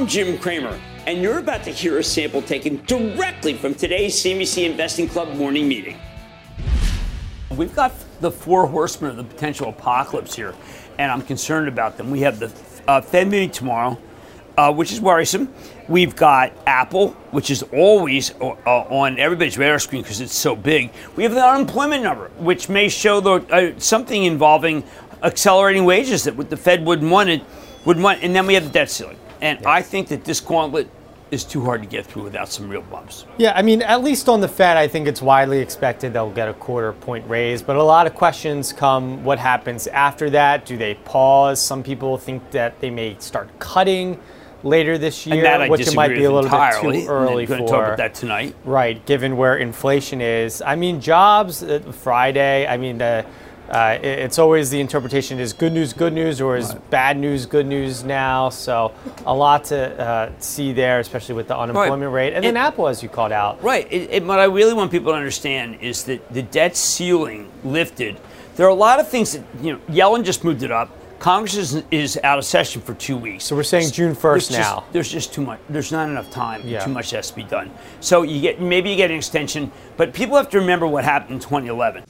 I'm Jim Cramer, and you're about to hear a sample taken directly from today's CNBC Investing Club morning meeting. We've got the four horsemen of the potential apocalypse here, and I'm concerned about them. We have the uh, Fed meeting tomorrow, uh, which is worrisome. We've got Apple, which is always uh, on everybody's radar screen because it's so big. We have the unemployment number, which may show the, uh, something involving accelerating wages that the Fed wouldn't want it, wouldn't want. And then we have the debt ceiling. And I think that this gauntlet is too hard to get through without some real bumps. Yeah, I mean, at least on the Fed, I think it's widely expected they'll get a quarter point raise. But a lot of questions come what happens after that? Do they pause? Some people think that they may start cutting later this year, which it might be a little entirely. bit too early for. talk about that tonight. Right, given where inflation is. I mean, jobs uh, Friday. I mean, the. Uh, it- it's always the interpretation is good news, good news, or is bad news, good news now. So a lot to uh, see there, especially with the unemployment rate. And then Apple, as you called out. Right. It, it, what I really want people to understand is that the debt ceiling lifted. There are a lot of things that, you know, Yellen just moved it up. Congress is, is out of session for two weeks. So we're saying June 1st There's just- now. there's just too much. There's not enough time. Yeah. Too much has to be done. So you get maybe you get an extension, but people have to remember what happened in 2011.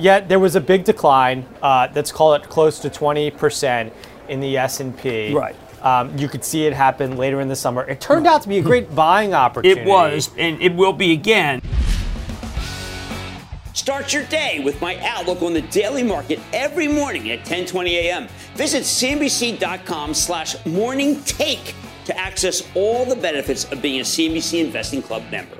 Yet there was a big decline. Uh, let's call it close to 20% in the S&P. Right. Um, you could see it happen later in the summer. It turned out to be a great buying opportunity. It was, and it will be again. Start your day with my outlook on the daily market every morning at 10:20 a.m. Visit cnbc.com slash morning take to access all the benefits of being a CNBC Investing Club member.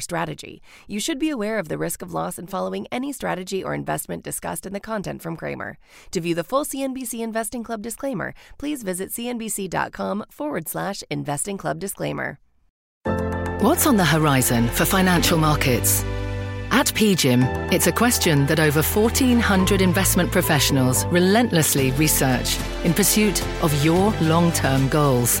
strategy. You should be aware of the risk of loss in following any strategy or investment discussed in the content from Cramer. To view the full CNBC Investing Club disclaimer, please visit cnbc.com forward slash investing club disclaimer. What's on the horizon for financial markets? At PGIM, it's a question that over 1,400 investment professionals relentlessly research in pursuit of your long term goals.